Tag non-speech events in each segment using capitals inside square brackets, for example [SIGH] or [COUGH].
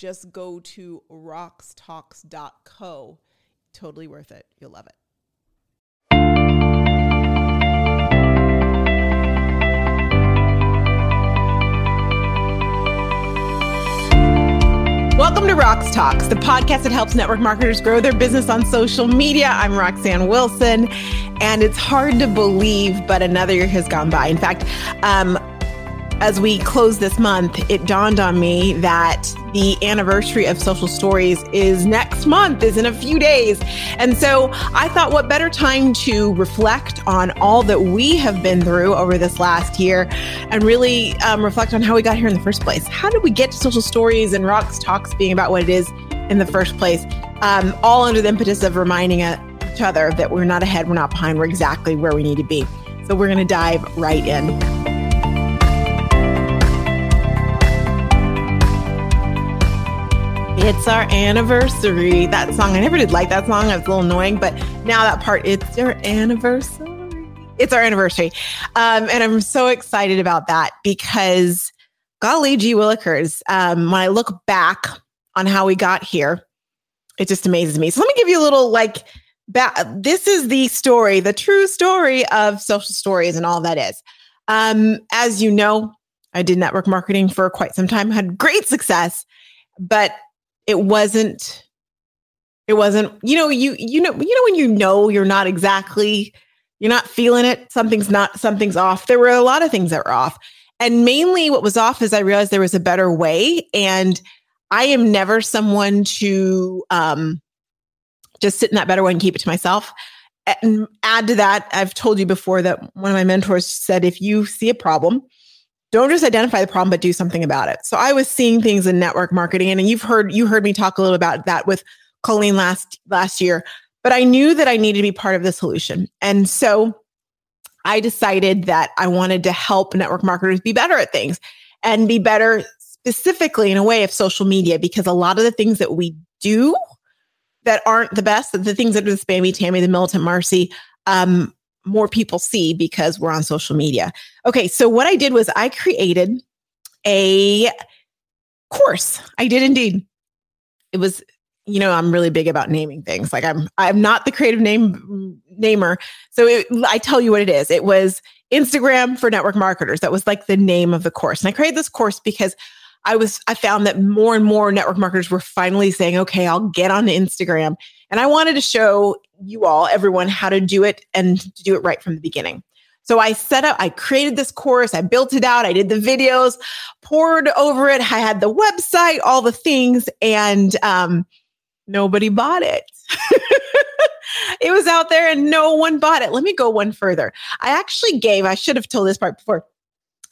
just go to roxtalks.co. Totally worth it. You'll love it. Welcome to Rox Talks, the podcast that helps network marketers grow their business on social media. I'm Roxanne Wilson, and it's hard to believe, but another year has gone by. In fact, um, as we close this month, it dawned on me that the anniversary of Social Stories is next month, is in a few days. And so I thought, what better time to reflect on all that we have been through over this last year and really um, reflect on how we got here in the first place? How did we get to Social Stories and Rox Talks being about what it is in the first place? Um, all under the impetus of reminding each other that we're not ahead, we're not behind, we're exactly where we need to be. So we're going to dive right in. It's our anniversary. That song, I never did like that song. It was a little annoying, but now that part, it's our anniversary. It's our anniversary. Um, and I'm so excited about that because golly gee willikers, um, when I look back on how we got here, it just amazes me. So let me give you a little like, ba- this is the story, the true story of social stories and all that is. Um, as you know, I did network marketing for quite some time, had great success, but it wasn't it wasn't you know you you know you know when you know you're not exactly you're not feeling it something's not something's off. There were a lot of things that were off. And mainly what was off is i realized there was a better way. And i am never someone to um just sit in that better way and keep it to myself. And add to that i've told you before that one of my mentors said if you see a problem don't just identify the problem but do something about it. So i was seeing things in network marketing and you've heard you heard me talk a little about that with colleen last last year but i knew that i needed to be part of the solution. And so i decided that i wanted to help network marketers be better at things and be better specifically in a way of social media because a lot of the things that we do that aren't the best the things that are the spammy tammy the militant marcy um, more people see because we're on social media. Okay, so what I did was I created a course. I did indeed. It was you know, I'm really big about naming things. Like I'm I'm not the creative name namer. So it, I tell you what it is. It was Instagram for network marketers. That was like the name of the course. And I created this course because I was I found that more and more network marketers were finally saying, "Okay, I'll get on Instagram." And I wanted to show you all, everyone, how to do it and to do it right from the beginning. So I set up, I created this course, I built it out, I did the videos, poured over it, I had the website, all the things, and um, nobody bought it. [LAUGHS] it was out there and no one bought it. Let me go one further. I actually gave, I should have told this part before.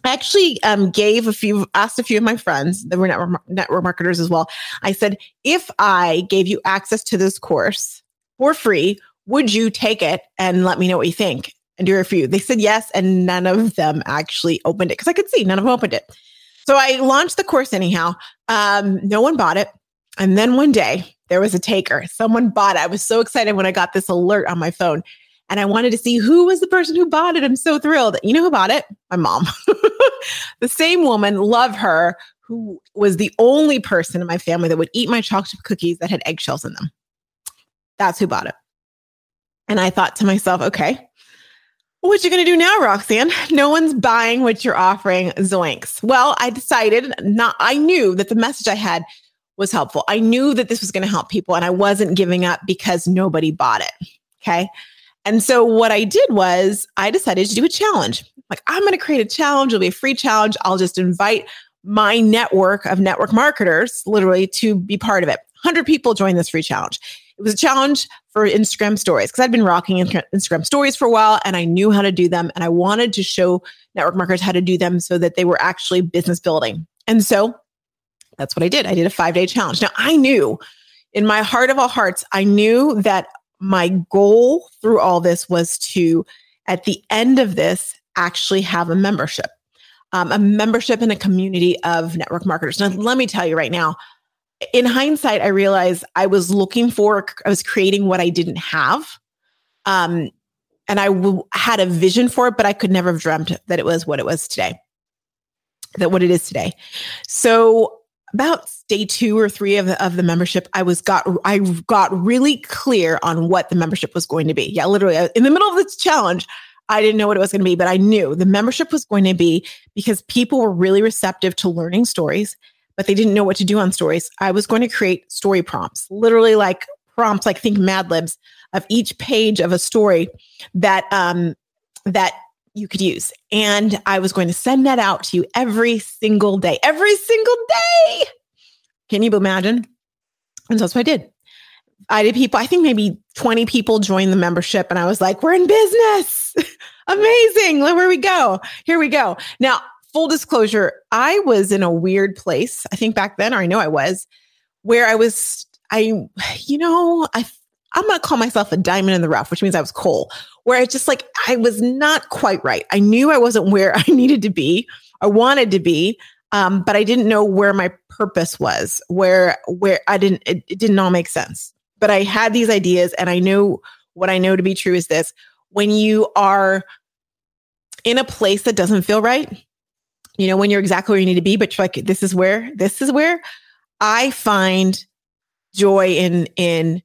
I actually um, gave a few, asked a few of my friends that were network, network marketers as well. I said, if I gave you access to this course for free, would you take it and let me know what you think and do a review? They said yes, and none of them actually opened it because I could see none of them opened it. So I launched the course anyhow. Um, no one bought it. And then one day there was a taker. Someone bought it. I was so excited when I got this alert on my phone and I wanted to see who was the person who bought it. I'm so thrilled. You know who bought it? My mom. [LAUGHS] the same woman, love her, who was the only person in my family that would eat my chocolate cookies that had eggshells in them. That's who bought it. And I thought to myself, okay, what you going to do now, Roxanne? No one's buying what you're offering, zoinks. Well, I decided not, I knew that the message I had was helpful. I knew that this was going to help people and I wasn't giving up because nobody bought it. Okay. And so what I did was I decided to do a challenge. Like, I'm going to create a challenge. It'll be a free challenge. I'll just invite my network of network marketers literally to be part of it. 100 people joined this free challenge. It was a challenge for Instagram stories because I'd been rocking Instagram stories for a while and I knew how to do them. And I wanted to show network marketers how to do them so that they were actually business building. And so That's what I did. I did a five day challenge. Now I knew in my heart of all hearts, I knew that my goal through all this was to, at the end of this, actually have a membership, um, a membership in a community of network marketers. Now, let me tell you right now, in hindsight, I realized I was looking for, I was creating what I didn't have. Um, and I w- had a vision for it, but I could never have dreamt that it was what it was today, that what it is today. So about day two or three of the, of the membership, I was got I got really clear on what the membership was going to be. Yeah, literally uh, in the middle of this challenge, I didn't know what it was going to be, but I knew the membership was going to be because people were really receptive to learning stories, but they didn't know what to do on stories. I was going to create story prompts, literally like prompts, like think Mad Libs of each page of a story that um that you could use. And I was going to send that out to you every single day, every single day. Can you imagine? And so that's what I did. I did people, I think maybe 20 people joined the membership, and I was like, we're in business. [LAUGHS] Amazing. Look Where we go. Here we go. Now, full disclosure, I was in a weird place. I think back then, or I know I was, where I was, I, you know, I I'm going to call myself a diamond in the rough, which means I was coal, where I just like, I was not quite right. I knew I wasn't where [LAUGHS] I needed to be, I wanted to be, um, but I didn't know where my purpose was, where, where I didn't, it, it didn't all make sense. But I had these ideas and I knew what I know to be true is this when you are in a place that doesn't feel right, you know, when you're exactly where you need to be, but you're like, this is where, this is where I find joy in, in,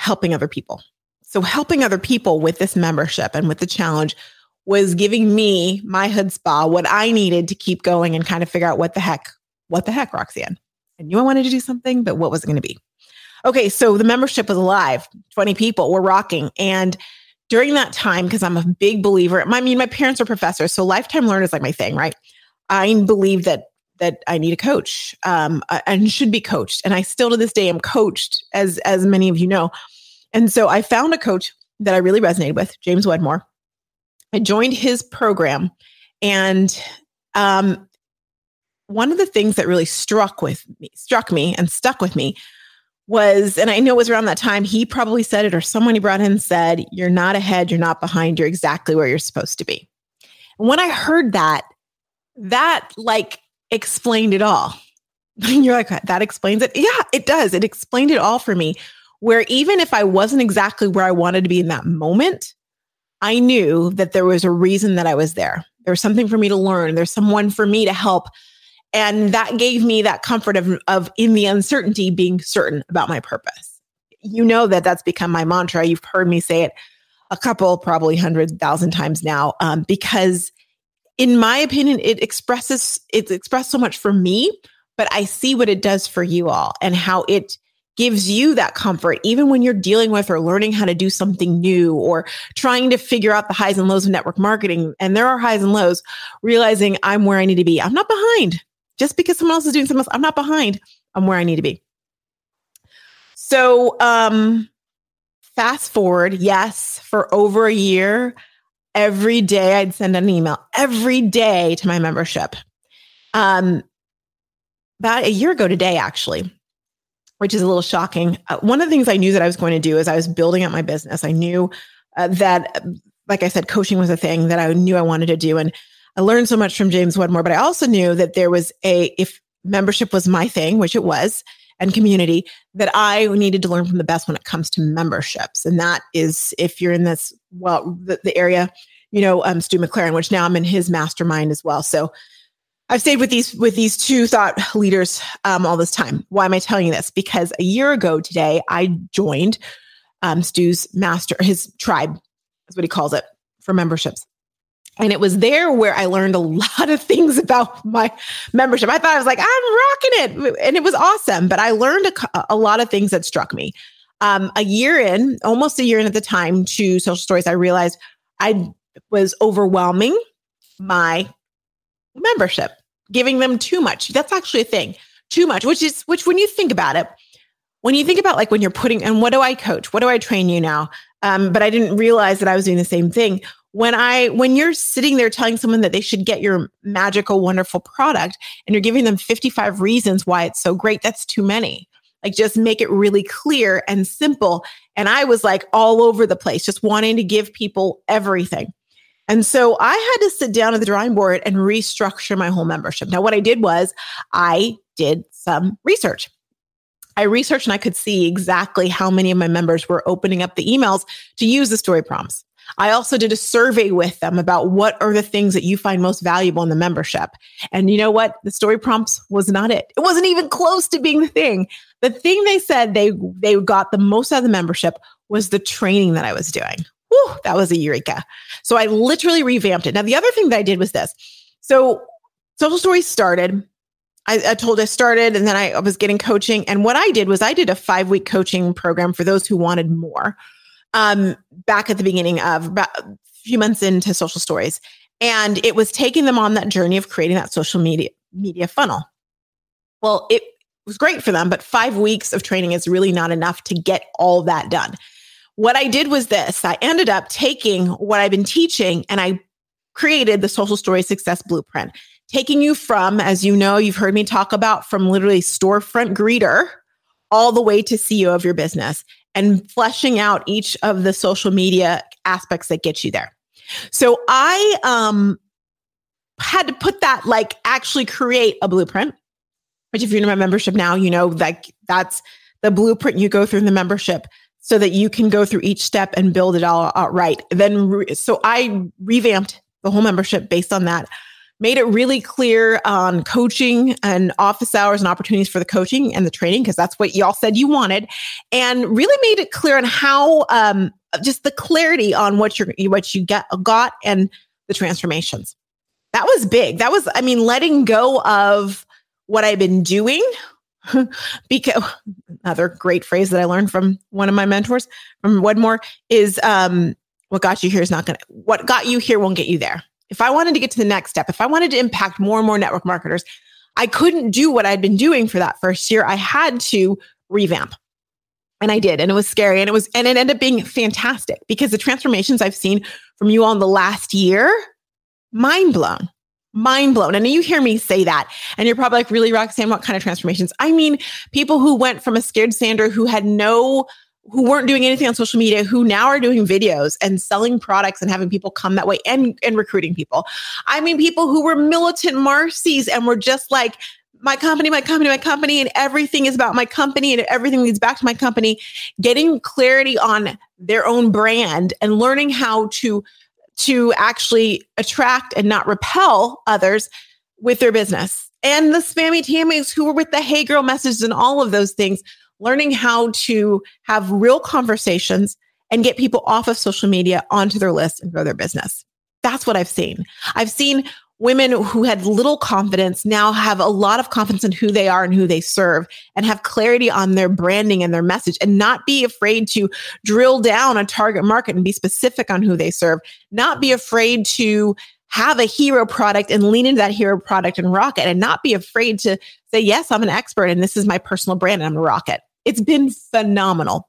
helping other people. So helping other people with this membership and with the challenge was giving me my hood spa what I needed to keep going and kind of figure out what the heck, what the heck, Roxanne. I knew I wanted to do something, but what was it going to be? Okay, so the membership was alive. 20 people were rocking. And during that time, because I'm a big believer, I mean, my parents are professors, so lifetime learn is like my thing, right? I believe that that I need a coach um, and should be coached. And I still to this day am coached, as as many of you know. And so I found a coach that I really resonated with, James Wedmore. I joined his program, and um, one of the things that really struck with me, struck me, and stuck with me was, and I know it was around that time he probably said it, or someone he brought in said, "You're not ahead, you're not behind, you're exactly where you're supposed to be." And when I heard that, that like explained it all. [LAUGHS] You're like, that explains it. Yeah, it does. It explained it all for me. Where even if I wasn't exactly where I wanted to be in that moment, I knew that there was a reason that I was there. There was something for me to learn. There's someone for me to help. And that gave me that comfort of, of in the uncertainty being certain about my purpose. You know that that's become my mantra. You've heard me say it a couple, probably hundred thousand times now, um, because in my opinion, it expresses, it's expressed so much for me, but I see what it does for you all and how it gives you that comfort, even when you're dealing with or learning how to do something new or trying to figure out the highs and lows of network marketing. And there are highs and lows, realizing I'm where I need to be. I'm not behind just because someone else is doing something else. I'm not behind. I'm where I need to be. So, um, fast forward, yes, for over a year, every day I'd send an email every day to my membership. Um, about a year ago today, actually, which is a little shocking. Uh, one of the things I knew that I was going to do is I was building up my business. I knew uh, that, like I said, coaching was a thing that I knew I wanted to do. And I learned so much from James Wedmore, but I also knew that there was a, if membership was my thing, which it was, and community, that I needed to learn from the best when it comes to memberships. And that is if you're in this, well, the, the area, you know, um, Stu McLaren, which now I'm in his mastermind as well. So I've stayed with these with these two thought leaders um, all this time. Why am I telling you this? Because a year ago today, I joined um, Stu's master, his tribe, is what he calls it for memberships. And it was there where I learned a lot of things about my membership. I thought I was like, I'm rocking it. And it was awesome. But I learned a, a lot of things that struck me. Um, a year in, almost a year in at the time to social stories, I realized I was overwhelming my membership, giving them too much. That's actually a thing. Too much, which is which when you think about it, when you think about like when you're putting and what do I coach? What do I train you now? Um, but I didn't realize that I was doing the same thing. When I when you're sitting there telling someone that they should get your magical wonderful product and you're giving them 55 reasons why it's so great, that's too many. Like just make it really clear and simple. And I was like all over the place, just wanting to give people everything. And so I had to sit down at the drawing board and restructure my whole membership. Now, what I did was I did some research. I researched and I could see exactly how many of my members were opening up the emails to use the story prompts. I also did a survey with them about what are the things that you find most valuable in the membership. And you know what? The story prompts was not it. It wasn't even close to being the thing. The thing they said they they got the most out of the membership was the training that I was doing. Whew, that was a eureka. So I literally revamped it. Now the other thing that I did was this. So social stories started. I, I told I started and then I, was getting coaching. And what I did was I did a five week coaching program for those who wanted more um, back at the beginning of about a few months into social stories. And it was taking them on that journey of creating that social media media funnel. Well, it was great for them, but five weeks of training is really not enough to get all that done. What I did was this I ended up taking what I've been teaching and I created the social story success blueprint, taking you from, as you know, you've heard me talk about, from literally storefront greeter all the way to CEO of your business and fleshing out each of the social media aspects that get you there. So I um had to put that like actually create a blueprint, which if you're in my membership now, you know, like that's the blueprint you go through in the membership so that you can go through each step and build it all out right. Then, re- so I revamped the whole membership based on that made it really clear on coaching and office hours and opportunities for the coaching and the training because that's what y'all said you wanted and really made it clear on how um, just the clarity on what you're what you get got and the transformations. That was big. That was i mean letting go of what i've been doing [LAUGHS] because another great phrase that i learned from one of my mentors from wedmore is um, what got you here is not gonna what got you here won't get you there if I wanted to get to the next step, if I wanted to impact more and more network marketers, I couldn't do what I'd been doing for that first year. I had to revamp. And I did. And it was scary. And it was, and it ended up being fantastic because the transformations I've seen from you all in the last year, mind blown, mind blown. And you hear me say that. And you're probably like, really, Roxanne, what kind of transformations? I mean, people who went from a scared Sandra who had no who weren't doing anything on social media who now are doing videos and selling products and having people come that way and and recruiting people. I mean people who were militant Marcies and were just like my company, my company, my company, and everything is about my company and everything leads back to my company, getting clarity on their own brand and learning how to to actually attract and not repel others with their business. And the spammy tammies who were with the hey girl messages and all of those things learning how to have real conversations and get people off of social media onto their list and grow their business. That's what I've seen. I've seen women who had little confidence now have a lot of confidence in who they are and who they serve and have clarity on their branding and their message and not be afraid to drill down a target market and be specific on who they serve, not be afraid to have a hero product and lean into that hero product and rock it and not be afraid to say, yes, I'm an expert and this is my personal brand and I'm a to rock it. It's been phenomenal.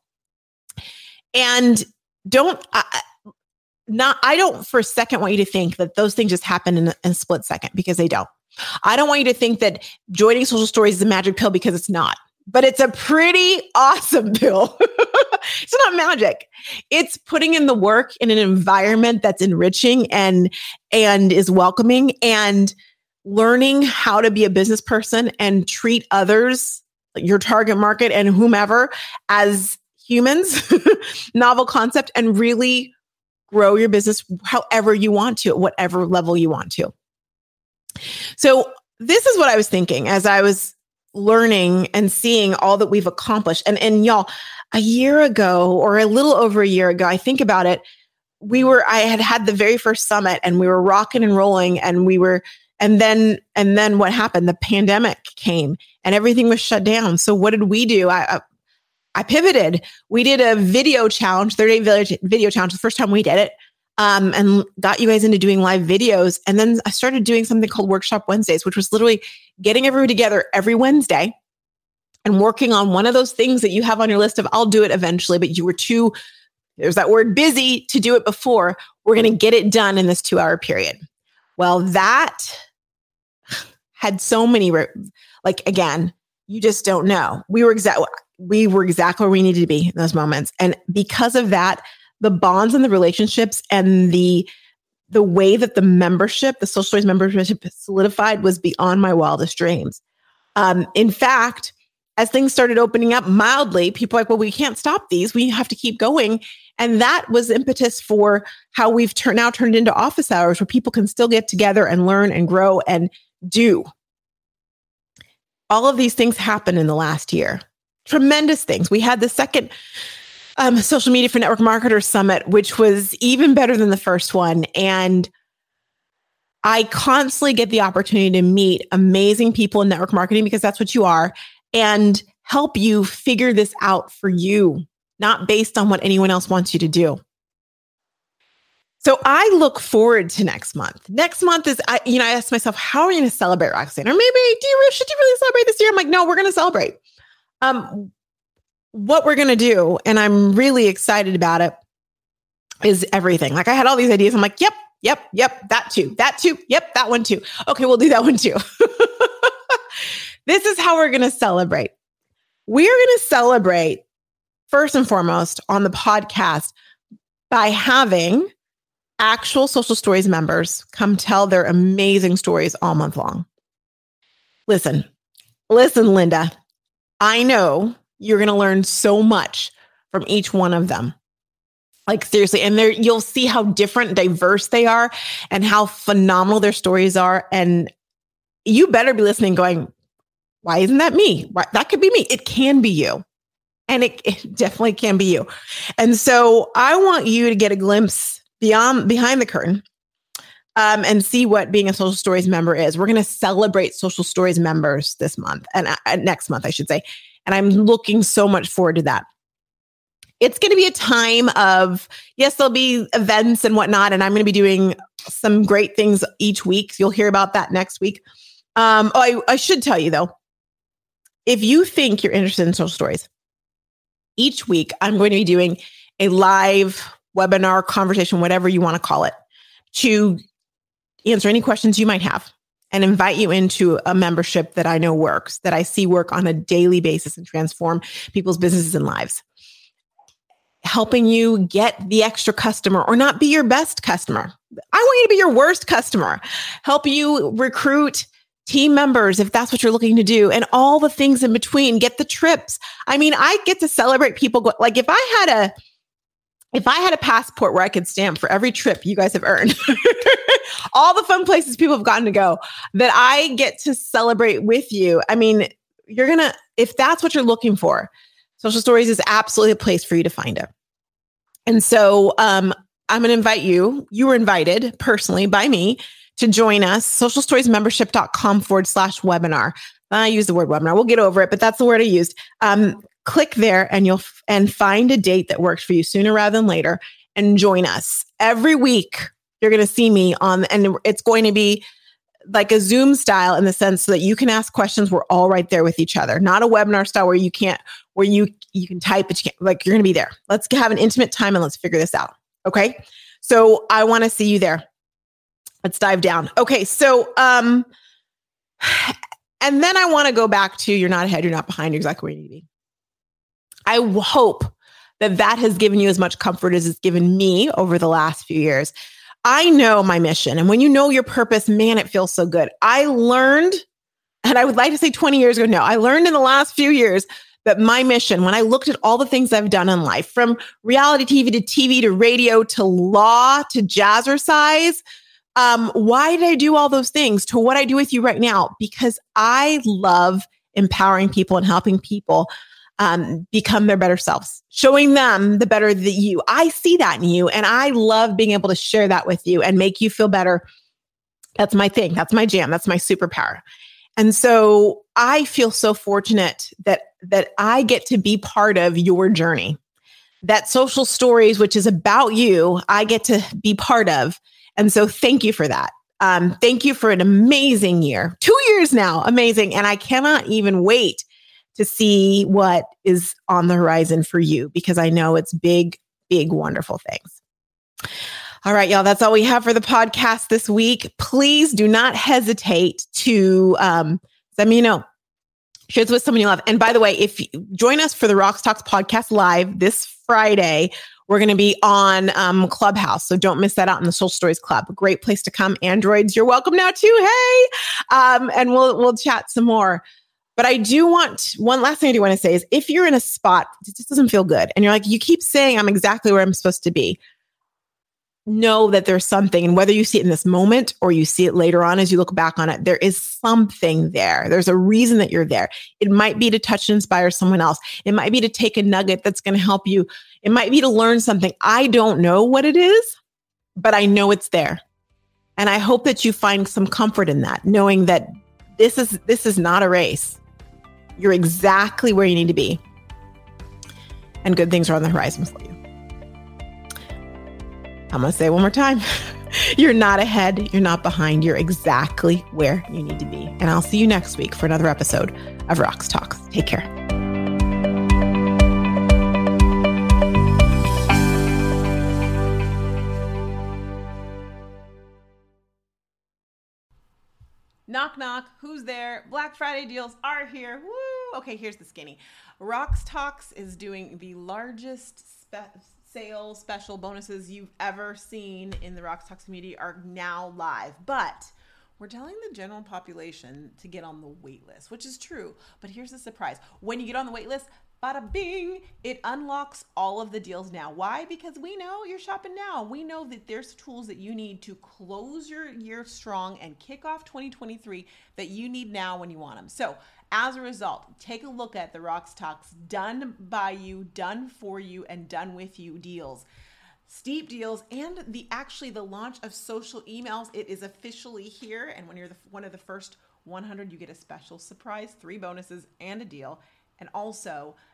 And don't, I, not, I don't for a second want you to think that those things just happen in a, in a split second because they don't. I don't want you to think that joining social stories is a magic pill because it's not but it's a pretty awesome [LAUGHS] pill. it's not magic. It's putting in the work in an environment that's enriching and and is welcoming and learning how to be a business person and treat others your target market and whomever as humans, [LAUGHS] novel concept, and really grow your business however you want to, at whatever level you want to. So, this is what I was thinking as I was learning and seeing all that we've accomplished. And, and y'all, a year ago or a little over a year ago, I think about it, we were, I had had the very first summit and we were rocking and rolling and we were and then and then what happened? The pandemic came and everything was shut down. So what did we do? I i, pivoted. We did a video challenge 30 day video challenge the first time we did it um, and got you guys into doing live videos. And then i started doing something called workshop wednesdays which was literally getting everyone together every wednesday and working on one of those things that you have on your list of i'll do it eventually but you were too there's that word busy to do it before. We're going to get it done in this two hour period. Well, that had so many, like, again, you just don't know. We were exactly, we were exactly where we needed to be in those moments. And because of that, the bonds and the relationships and the, the way that the membership, the social stories membership solidified was beyond my wildest dreams. Um, in fact, as things started opening up mildly, people like, well, we can't stop these. We have to keep going. And that was impetus for how we've turned now turned into office hours where people can still get together and learn and grow and do. All of these things happened in the last year. Tremendous things. We had the second um, social media for network marketers summit, which was even better than the first one. And I constantly get the opportunity to meet amazing people in network marketing because that's what you are and help you figure this out for you, not based on what anyone else wants you to do. So I look forward to next month. Next month is, I, you know, I asked myself, how are we going to celebrate Roxanne? Or maybe, do you should you really celebrate this year? I'm like, no, we're going to celebrate. Um, what we're going to do, and I'm really excited about it, is everything. Like I had all these ideas. I'm like, yep, yep, yep, that too, that too, yep, that one too. Okay, we'll do that one too. [LAUGHS] this is how we're going to celebrate. We're going to celebrate first and foremost on the podcast by having actual social stories members come tell their amazing stories all month long. Listen, listen, Linda, I know you're going to learn so much from each one of them. Like seriously, and there you'll see how different, diverse they are and how phenomenal their stories are. And you better be listening, going, why isn't that me? Why, that could be me. It can be you. And it, it definitely can be you. And so I want you to get a glimpse beyond behind the curtain um, and see what being a social stories member is. We're going to celebrate social stories members this month and uh, next month, I should say. And I'm looking so much forward to that. It's going to be a time of, yes, there'll be events and whatnot. And I'm going to be doing some great things each week. You'll hear about that next week. Um, oh, I, I should tell you though, if you think you're interested in social stories, each week I'm going to be doing a live webinar, conversation, whatever you want to call it, to answer any questions you might have and invite you into a membership that I know works, that I see work on a daily basis and transform people's businesses and lives. Helping you get the extra customer or not be your best customer. I want you to be your worst customer. Help you recruit team members if that's what you're looking to do and all the things in between get the trips i mean i get to celebrate people go, like if i had a if i had a passport where i could stamp for every trip you guys have earned [LAUGHS] all the fun places people have gotten to go that i get to celebrate with you i mean you're gonna if that's what you're looking for social stories is absolutely a place for you to find it and so um i'm gonna invite you you were invited personally by me to join us, socialstoriesmembership.com forward slash webinar. I use the word webinar. We'll get over it, but that's the word I used. Um, click there and you'll f- and find a date that works for you sooner rather than later and join us every week. You're going to see me on, and it's going to be like a Zoom style in the sense so that you can ask questions. We're all right there with each other, not a webinar style where you can't, where you you can type, but you can't. Like you're going to be there. Let's have an intimate time and let's figure this out. Okay. So I want to see you there. Let's dive down. Okay, so um [SIGHS] and then I want to go back to you're not ahead, you're not behind, you're exactly where you need to be. I hope that that has given you as much comfort as it's given me over the last few years. I know my mission. And when you know your purpose, man, it feels so good. I learned, and I would like to say 20 years ago, no, I learned in the last few years that my mission, when I looked at all the things I've done in life, from reality TV to TV to radio to law to jazzercise um, why did I do all those things to what I do with you right now? Because I love empowering people and helping people um, become their better selves, showing them the better that you. I see that in you, and I love being able to share that with you and make you feel better. That's my thing. That's my jam. That's my superpower. And so I feel so fortunate that that I get to be part of your journey. That social stories, which is about you, I get to be part of and so thank you for that. Um, thank you for an amazing year. Two years now, amazing. And I cannot even wait to see what is on the horizon for you because I know it's big, big, wonderful things. All right, y'all, that's all we have for the podcast this week. Please do not hesitate to um, send me a note. Share this with someone you love. And by the way, if you join us for the Rox Talks podcast live this Friday, we're going to be on um, Clubhouse. So don't miss that out in the Social Stories Club. A great place to come. Androids, you're welcome now too. Hey. Um, and we'll we'll chat some more. But I do want one last thing I do want to say is if you're in a spot, it just doesn't feel good, and you're like, you keep saying I'm exactly where I'm supposed to be. Know that there's something and whether you see it in this moment or you see it later on as you look back on it there is something there. There's a reason that you're there. It might be to touch and inspire someone else. It might be to take a nugget that's going to help you. It might be to learn something. I don't know what it is but i know it's there. And i hope that you find some comfort in that knowing that this is this is not a race you're exactly where you need to be and good things are on the horizon for you I'm going to say one more time. [LAUGHS] You're not ahead. You're not behind. You're exactly where you need to be. And I'll see you next week for another episode of Rox Talks. Take care. Knock. Who's there? Black Friday deals are here. Woo! Okay, here's the skinny. Rox Talks is doing the largest spe- sales, special bonuses you've ever seen in the Rox Talks community are now live. But we're telling the general population to get on the wait list, which is true. But here's the surprise when you get on the wait list, bada bing, it unlocks all of the deals now. Why? Because we know you're shopping now. We know that there's tools that you need to close your year strong and kick off 2023 that you need now when you want them. So, as a result, take a look at the Rox Talks done by you, done for you, and done with you deals. Steep deals and the actually the launch of social emails. It is officially here, and when you're the, one of the first 100, you get a special surprise, three bonuses and a deal, and also